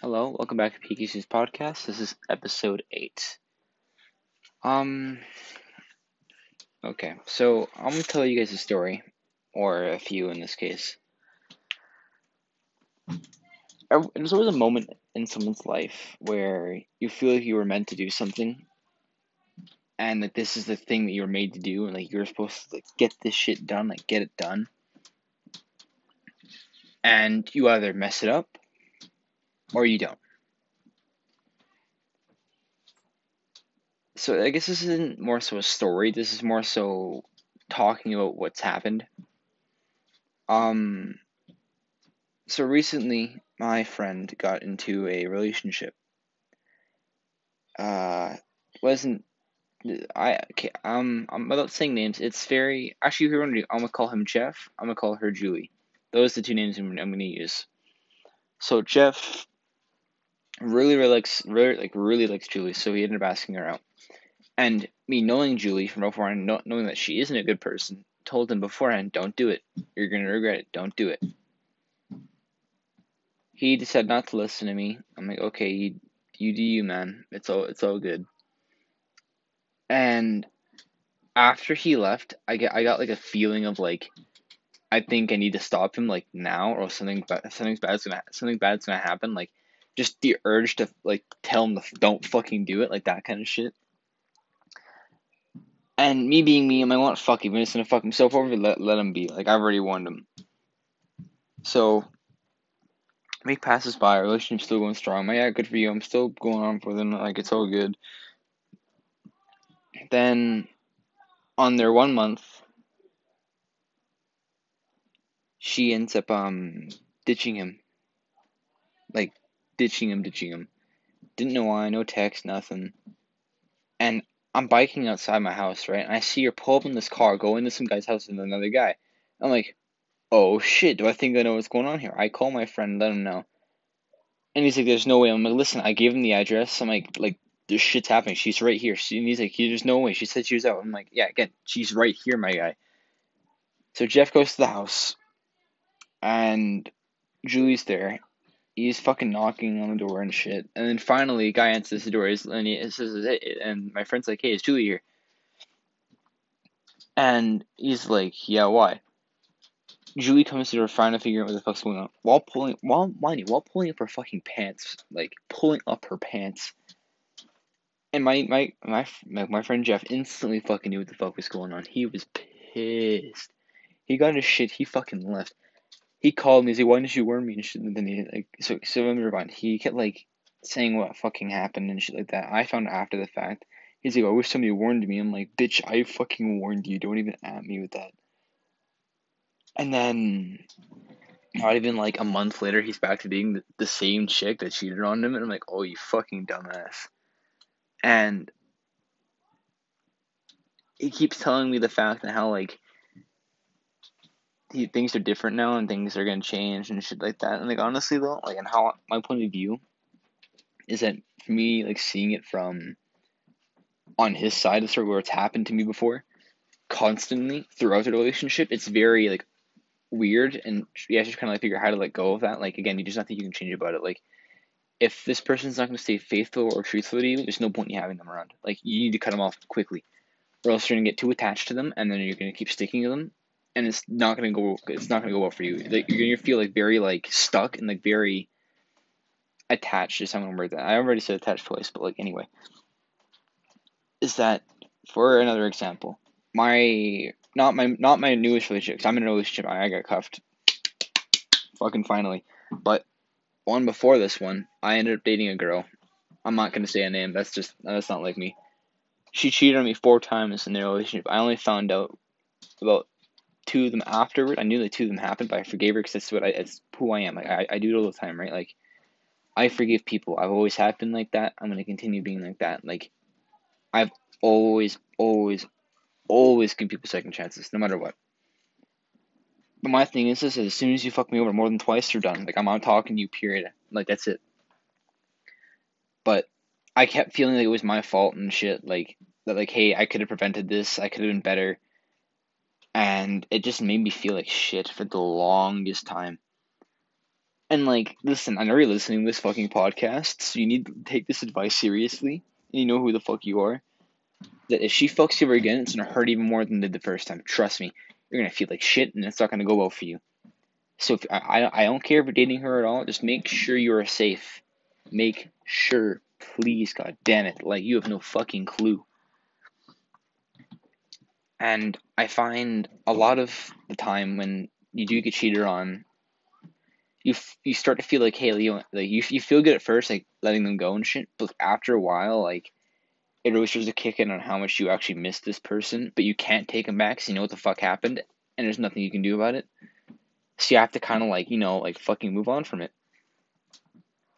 Hello, welcome back to PKC's podcast. This is episode 8. Um, okay, so I'm gonna tell you guys a story, or a few in this case. There's always a moment in someone's life where you feel like you were meant to do something, and that this is the thing that you were made to do, and like you're supposed to like get this shit done, like get it done. And you either mess it up or you don't. So I guess this isn't more so a story. This is more so talking about what's happened. Um. So recently, my friend got into a relationship. Uh, wasn't I? Okay, um, I'm without saying names. It's very actually. Here, I'm gonna call him Jeff. I'm gonna call her Julie. Those are the two names I'm, I'm gonna use. So Jeff really, really likes really like really likes Julie, so he ended up asking her out. And me knowing Julie from beforehand, knowing that she isn't a good person, told him beforehand, "Don't do it. You're gonna regret it. Don't do it." He decided not to listen to me. I'm like, okay, you, you do you, man. It's all it's all good. And after he left, I get I got like a feeling of like I think I need to stop him like now or something something's bad's gonna something bad's gonna happen like just the urge to like tell him to don't fucking do it, like that kind of shit. And me being me, I'm like, what fuck I'm just gonna fuck himself over, let, let him be. Like, I've already warned him. So, week passes by, our relationship's still going strong. My yeah, good for you, I'm still going on for them. like, it's all good. Then, on their one month, she ends up, um, ditching him. Like, ditching him, ditching him. Didn't know why, no text, nothing. And I'm biking outside my house, right? And I see her pull up in this car, go into some guy's house with another guy. I'm like, oh shit, do I think I know what's going on here? I call my friend, let him know. And he's like, there's no way. I'm like, listen, I gave him the address. I'm like, like, this shit's happening. She's right here. She, and he's like, there's no way. She said she was out. I'm like, yeah, again, she's right here, my guy. So Jeff goes to the house, and Julie's there, he's fucking knocking on the door and shit. And then finally, guy answers the door. And he says, and my friend's like, "Hey, is Julie here?" And he's like, "Yeah, why?" Julie comes to the door trying to figure out what the fuck's going on. While pulling, while mind you, while pulling up her fucking pants, like pulling up her pants. And my my my my, my friend Jeff instantly fucking knew what the fuck was going on. He was pissed. He got his shit. He fucking left he called me. He's like, "Why didn't you warn me?" And shit. And then he like, so so rewind. He kept like saying what fucking happened and shit like that. I found out after the fact. He's like, "I wish somebody warned me." I'm like, "Bitch, I fucking warned you. Don't even at me with that." And then, not even like a month later, he's back to being the, the same chick that cheated on him, and I'm like, "Oh, you fucking dumbass." And he keeps telling me the fact and how like things are different now and things are gonna change and shit like that. And like honestly though, like and how my point of view is that for me, like seeing it from on his side of the story where it's happened to me before, constantly throughout the relationship, it's very like weird and have to kind of like figure out how to let go of that. Like again, you just nothing you can change about it. Like if this person's not gonna stay faithful or truthful to you, there's no point in having them around. Like you need to cut them off quickly, or else you're gonna get too attached to them, and then you're gonna keep sticking to them, and it's not gonna go. It's not gonna go well for you. Like, you're gonna feel like very like stuck and like very attached. Gonna word that. I already said attached twice, but like anyway, is that for another example? My not my not my newest relationship. Cause I'm in a relationship. I, I got cuffed. Fucking finally, but one before this one, I ended up dating a girl. I'm not gonna say a name. That's just that's not like me. She cheated on me four times in their relationship. I only found out about two of them afterward. I knew the two of them happened, but I forgave her because that's what I, it's who I am. Like I, I do it all the time, right? Like I forgive people. I've always have been like that. I'm gonna continue being like that. Like I've always, always, always give people second chances, no matter what. But my thing is this: is as soon as you fuck me over more than twice, you're done. Like I'm not talking to you. Period. Like that's it. But I kept feeling like it was my fault and shit. Like that. Like hey, I could have prevented this. I could have been better and it just made me feel like shit for the longest time. And like, listen, I know you're listening to this fucking podcast, so you need to take this advice seriously. And you know who the fuck you are. That if she fucks you over again, it's gonna hurt even more than did the first time. Trust me, you're gonna feel like shit, and it's not gonna go well for you. So if I, I don't care if you're dating her at all. Just make sure you are safe. Make sure, please, god damn it, like you have no fucking clue. And I find a lot of the time when you do get cheated on, you f- you start to feel like hey, you like you you feel good at first, like letting them go and shit, but after a while, like it really starts to kick in on how much you actually miss this person, but you can't take them back because you know what the fuck happened, and there's nothing you can do about it. So you have to kind of like you know like fucking move on from it.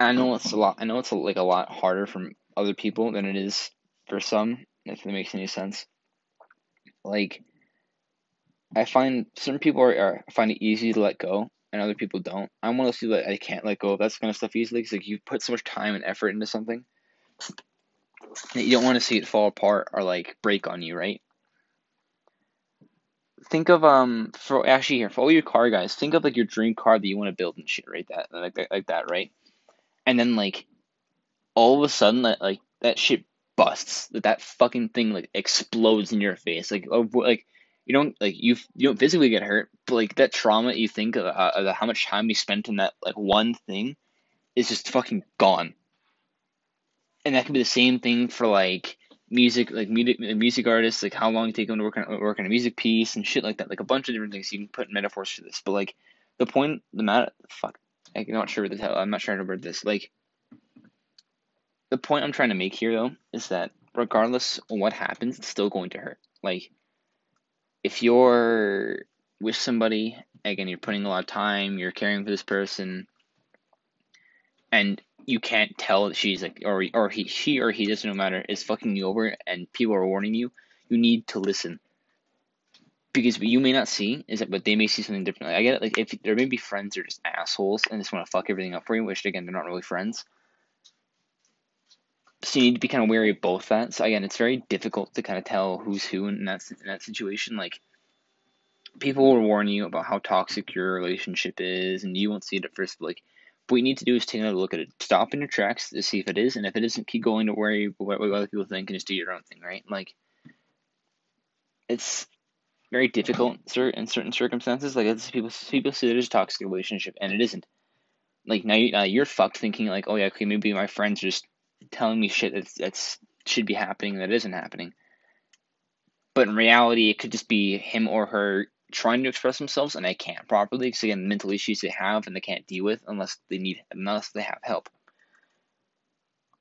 I know it's a lot. I know it's a, like a lot harder from other people than it is for some. If that makes any sense. Like, I find certain people are, are find it easy to let go, and other people don't. I'm one of those people that I can't let go of that kind of stuff easily because like you put so much time and effort into something that you don't want to see it fall apart or like break on you, right? Think of um for actually here for all your car guys, think of like your dream car that you want to build and shit, right? That like that, like that, right? And then like all of a sudden that like that shit busts, that that fucking thing like explodes in your face, like like you don't like you you don't physically get hurt, but like that trauma you think of, uh, of how much time you spent in that like one thing is just fucking gone. And that could be the same thing for like music, like music, music artists, like how long it take them to work on work on a music piece and shit like that. Like a bunch of different things you can put metaphors for this, but like the point, the matter, fuck, I'm not sure what the hell. I'm not trying to word this. Like the point I'm trying to make here though is that regardless of what happens, it's still going to hurt. Like if you're with somebody, again, you're putting a lot of time, you're caring for this person, and you can't tell that she's like, or or he, she or he doesn't no matter, is fucking you over, and people are warning you. You need to listen because what you may not see is that, but they may see something different. I get it. Like if there may be friends or just assholes and just want to fuck everything up for you, which again they're not really friends. So you need to be kind of wary of both that. So again, it's very difficult to kind of tell who's who in that in that situation. Like people will warn you about how toxic your relationship is, and you won't see it at first. But like, what you need to do is take another look at it. Stop in your tracks to see if it is, and if it isn't, keep going to worry what, what other people think and just do your own thing, right? Like, it's very difficult in certain circumstances. Like it's people people say there's a toxic relationship and it isn't. Like now, you, now you're fucked thinking like, oh yeah, okay, maybe my friends just telling me shit that's that's should be happening that isn't happening. But in reality, it could just be him or her trying to express themselves and they can't properly because again, mental issues they have and they can't deal with unless they need unless they have help.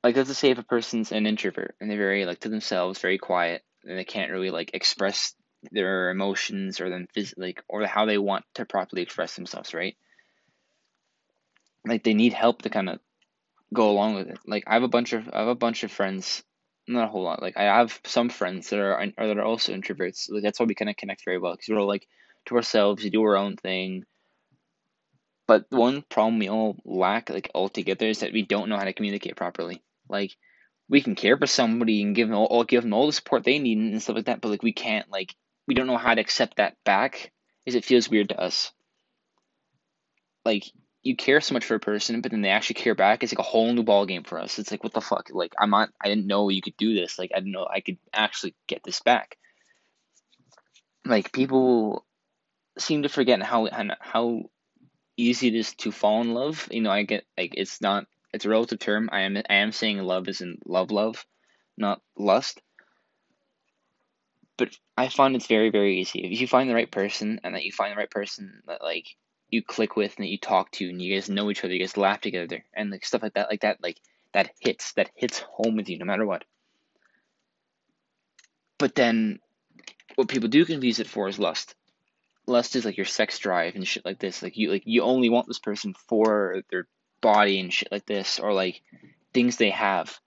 Like let's say if a person's an introvert and they're very like to themselves, very quiet, and they can't really like express their emotions or them phys- like or how they want to properly express themselves, right? Like they need help to kind of go along with it. Like I have a bunch of I have a bunch of friends, not a whole lot. Like I have some friends that are or that are also introverts. Like that's why we kind of connect very well because we're all like to ourselves, we do our own thing. But one problem we all lack like altogether is that we don't know how to communicate properly. Like we can care for somebody and give them all give them all the support they need and stuff like that, but like we can't like we don't know how to accept that back is it feels weird to us. Like you care so much for a person, but then they actually care back. It's like a whole new ball game for us. It's like what the fuck? Like I'm not. I didn't know you could do this. Like I didn't know I could actually get this back. Like people seem to forget how how easy it is to fall in love. You know, I get like it's not. It's a relative term. I am I am saying love is in love, love, not lust but I find it's very very easy if you find the right person and that you find the right person that like you click with and that you talk to and you guys know each other, you guys laugh together and like stuff like that, like that, like that hits that hits home with you no matter what. But then, what people do confuse it for is lust. Lust is like your sex drive and shit like this. Like you like you only want this person for their body and shit like this, or like things they have.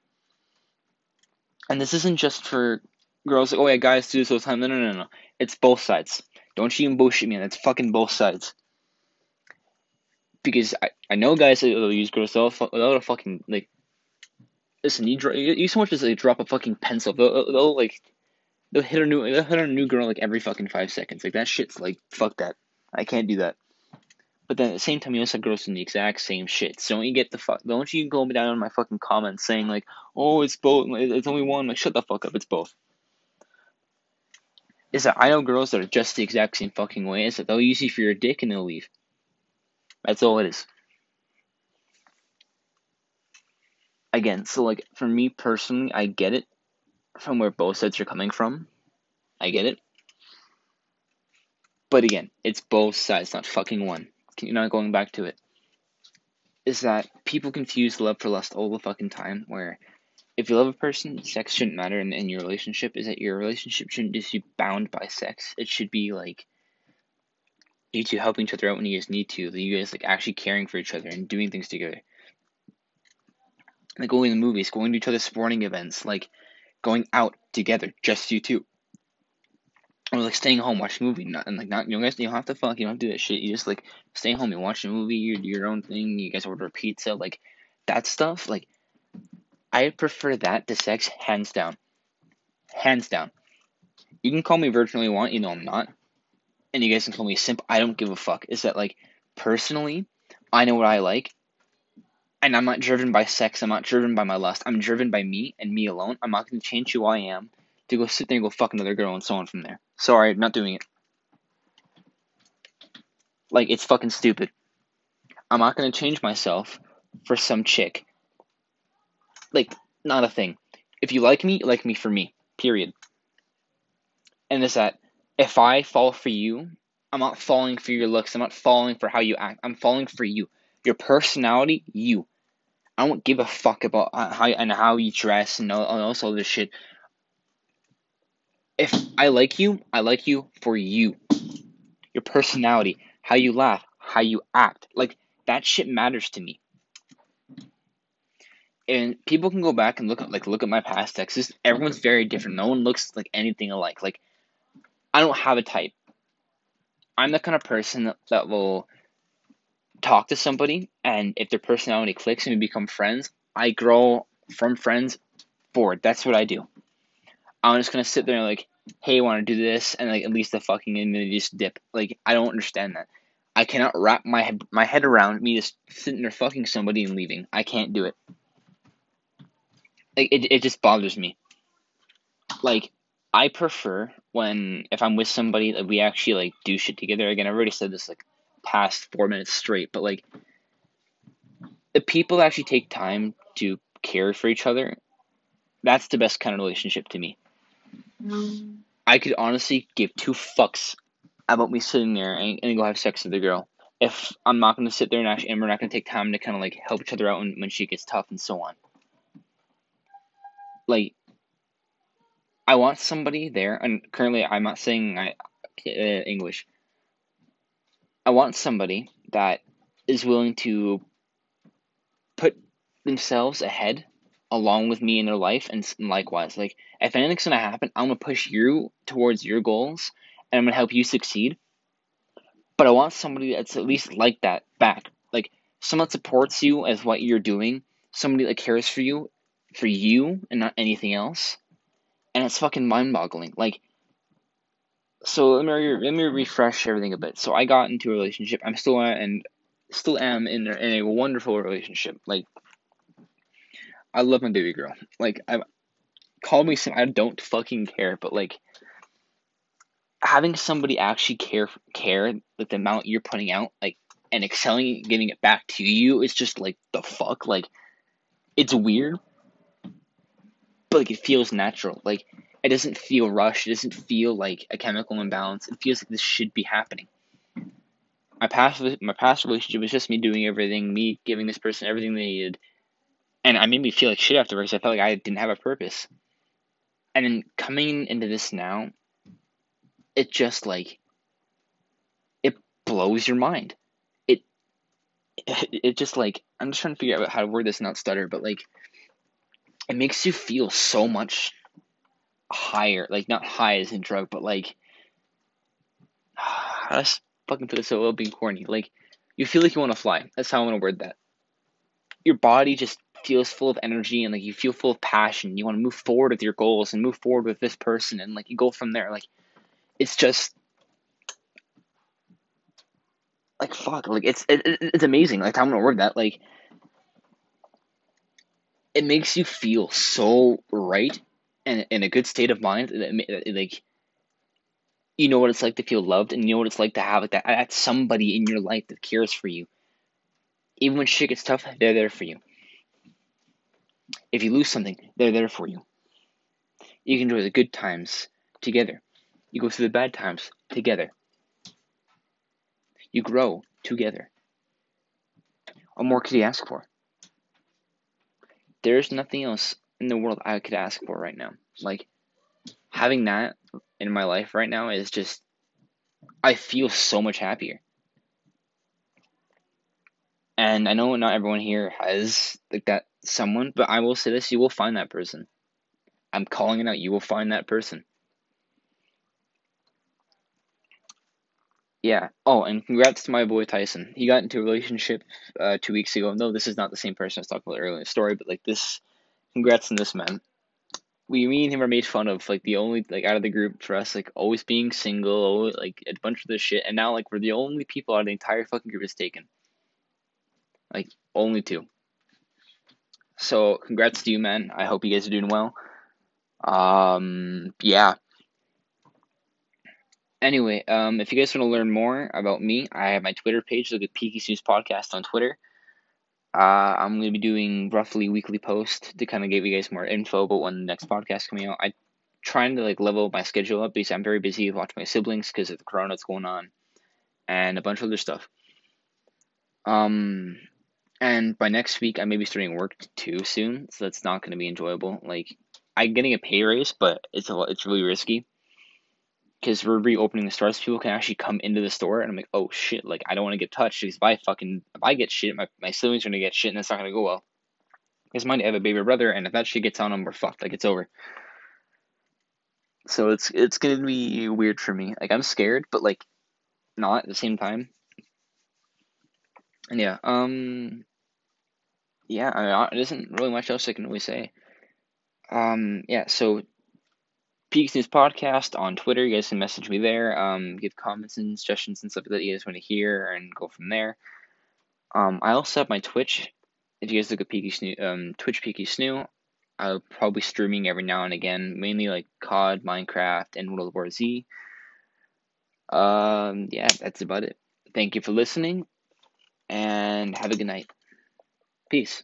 And this isn't just for girls like, oh yeah, guys do this all the time. No, no, no, no. It's both sides. Don't you even bullshit me. It's fucking both sides. Because I, I know guys that use girls without a fucking like. Listen, you you, so much as like drop a fucking pencil. They'll, they'll like they'll hit a new they'll hit a new girl like every fucking five seconds. Like that shit's like fuck that. I can't do that. But then at the same time, you also have girls doing the exact same shit. So don't you get the fuck? Don't you go down on my fucking comments saying like, "Oh, it's both. It's only one." Like, shut the fuck up. It's both. Is that I know girls that are just the exact same fucking way. Is that they'll use you for your dick and they'll leave. That's all it is. Again, so like for me personally, I get it from where both sides are coming from. I get it. But again, it's both sides, not fucking one. You're not going back to it. Is that people confuse love for lust all the fucking time, where if you love a person, sex shouldn't matter in, in your relationship, is that your relationship shouldn't just be bound by sex. It should be like you two helping each other out when you guys need to, that you guys like actually caring for each other and doing things together. Like going to the movies, going to each other's sporting events, like going out together, just you two or like staying home watching a movie, not and like not you guys you don't have to fuck, you don't have to do that shit. You just like stay home, you watch a movie, you do your own thing. You guys order a pizza, like that stuff. Like I prefer that to sex, hands down, hands down. You can call me virgin all you want, you know I'm not, and you guys can call me simp. I don't give a fuck. Is that like personally, I know what I like, and I'm not driven by sex. I'm not driven by my lust. I'm driven by me and me alone. I'm not gonna change who I am to go sit there and go fuck another girl and so on from there. Sorry, I'm not doing it. Like, it's fucking stupid. I'm not gonna change myself for some chick. Like, not a thing. If you like me, like me for me. Period. And it's that if I fall for you, I'm not falling for your looks. I'm not falling for how you act. I'm falling for you. Your personality, you. I don't give a fuck about how and how you dress and all, all this other shit if I like you, I like you for you. Your personality, how you laugh, how you act. Like that shit matters to me. And people can go back and look at like look at my past texts. Everyone's very different. No one looks like anything alike. Like I don't have a type. I'm the kind of person that, that will talk to somebody and if their personality clicks and we become friends, I grow from friends forward. That's what I do. I'm just gonna sit there and like, hey, want to do this, and like at least the fucking and then just dip. Like I don't understand that. I cannot wrap my head, my head around me just sitting there fucking somebody and leaving. I can't do it. Like it, it just bothers me. Like I prefer when if I'm with somebody that we actually like do shit together. Again, I already said this like past four minutes straight, but like the people that actually take time to care for each other, that's the best kind of relationship to me. Mm. I could honestly give two fucks about me sitting there and, and go have sex with the girl if I'm not going to sit there and actually, and we're not going to take time to kind of like help each other out when, when she gets tough and so on. Like, I want somebody there, and currently I'm not saying I uh, English. I want somebody that is willing to put themselves ahead along with me in their life and likewise. Like if anything's gonna happen i'm gonna push you towards your goals and i'm gonna help you succeed. But i want somebody that's at least like that back. Like someone that supports you as what you're doing somebody that cares for you for you and not anything else and it's fucking mind-boggling like so let me re- let me refresh everything a bit so i got into a relationship i'm still and still am in a, in a wonderful relationship like I love my baby girl. Like I call me some I don't fucking care, but like having somebody actually care care like the amount you're putting out, like and excelling giving it back to you is just like the fuck. Like it's weird. But like it feels natural. Like it doesn't feel rushed. It doesn't feel like a chemical imbalance. It feels like this should be happening. My past my past relationship was just me doing everything, me giving this person everything they needed, and I made me feel like shit afterwards. I felt like I didn't have a purpose. And then coming into this now, it just like it blows your mind. It it, it just like I'm just trying to figure out how to word this and not stutter, but like it makes you feel so much higher. Like not high as in drug, but like how to fucking put this so well being corny. Like you feel like you want to fly. That's how I want to word that. Your body just feels full of energy and like you feel full of passion. You want to move forward with your goals and move forward with this person and like you go from there. Like it's just like fuck, like it's it, it's amazing. Like I'm gonna word that like it makes you feel so right and in a good state of mind. Like you know what it's like to feel loved, and you know what it's like to have like that, that somebody in your life that cares for you. Even when shit gets tough, they're there for you. If you lose something, they're there for you. You can enjoy the good times together. You go through the bad times together. You grow together. What more could you ask for? There's nothing else in the world I could ask for right now. Like, having that in my life right now is just, I feel so much happier. And I know not everyone here has like that someone, but I will say this: you will find that person. I'm calling it out. You will find that person. Yeah. Oh, and congrats to my boy Tyson. He got into a relationship uh, two weeks ago. No, this is not the same person I was talking about earlier in the story, but like this, congrats on this man. We, me and him are made fun of like the only like out of the group for us like always being single, always, like a bunch of this shit, and now like we're the only people out of the entire fucking group is taken. Like only two. So congrats to you, man. I hope you guys are doing well. Um, yeah. Anyway, um, if you guys want to learn more about me, I have my Twitter page. Look at Peaky Snooze Podcast on Twitter. Uh, I'm going to be doing roughly weekly posts to kind of give you guys more info about when the next podcast coming out. I'm trying to like level my schedule up because I'm very busy watching my siblings because of the corona that's going on, and a bunch of other stuff. Um, and by next week, I may be starting work too soon, so that's not going to be enjoyable. Like, I'm getting a pay raise, but it's a, it's really risky because we're reopening the stores. People can actually come into the store, and I'm like, oh shit, like I don't want to get touched because if I fucking if I get shit, my my siblings are gonna get shit, and that's not gonna go well. Because mind, I have a baby brother, and if that shit gets on him, we're fucked. Like it's over. So it's it's gonna be weird for me. Like I'm scared, but like not at the same time. And yeah, um, yeah, I mean, there isn't really much else I can really say. Um, yeah, so Peaky Snooze Podcast on Twitter. You guys can message me there. Um, give comments and suggestions and stuff that you guys want to hear, and go from there. Um, I also have my Twitch. If you guys look at Peaky Snoo, um, Twitch Peaky Snoo, I'll probably streaming every now and again, mainly like COD, Minecraft, and World War Z. Um, yeah, that's about it. Thank you for listening, and have a good night. Peace.